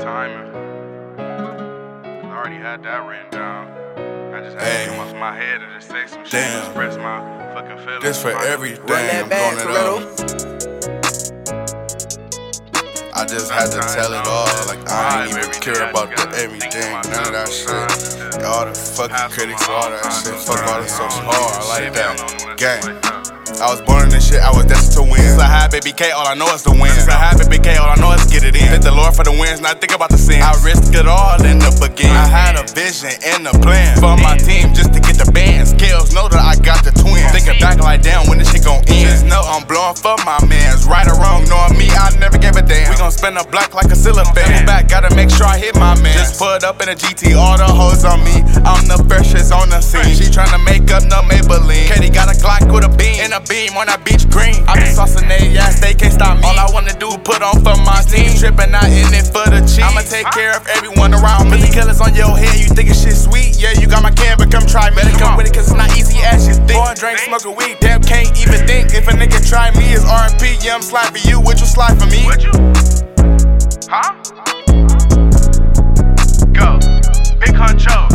timing. I already had that written down. I just had hey. to come off my head and just say some shit Damn. express my fucking feelings. This for everything. I'm going it up. I just had to tell it all. Like I ain't even care about the everything, none of that shit. All the fucking critics, all that shit. Fuck all the social hard. I like that. Gang. I was born in this shit, I was destined to win. A high baby K, all I know is the win. A high baby K, all I know is get it in. Thank the Lord for the wins, not think about the sins. I risked it all in the beginning. I had a vision and a plan for my team just to get the band. Scales know that I got the twins. Thinking back like damn when this shit gon' end. Just know I'm blowing for my mans. Right or wrong, knowing me, I never gave a damn. We gon' spin a block like a cellophane. Back, gotta make sure I hit my man. Just put up in a GT, all the hoes on me. I'm the freshest on the scene. She tryna on that beach green. I be saucing they ass, they can't stop me. All I wanna do put on for my team. Trippin' out in it for the cheese. I'ma take care of everyone around me. The killers on your head, you think it's shit sweet? Yeah, you got my can, but come try me. Better come with it, cause it's not easy as you think. Boy, drink, smoke a weed, damn, can't even think. If a nigga try me, it's RP, yeah, I'm slide for you. Would you slide for me? Would you? Huh? Go. Big Huncho.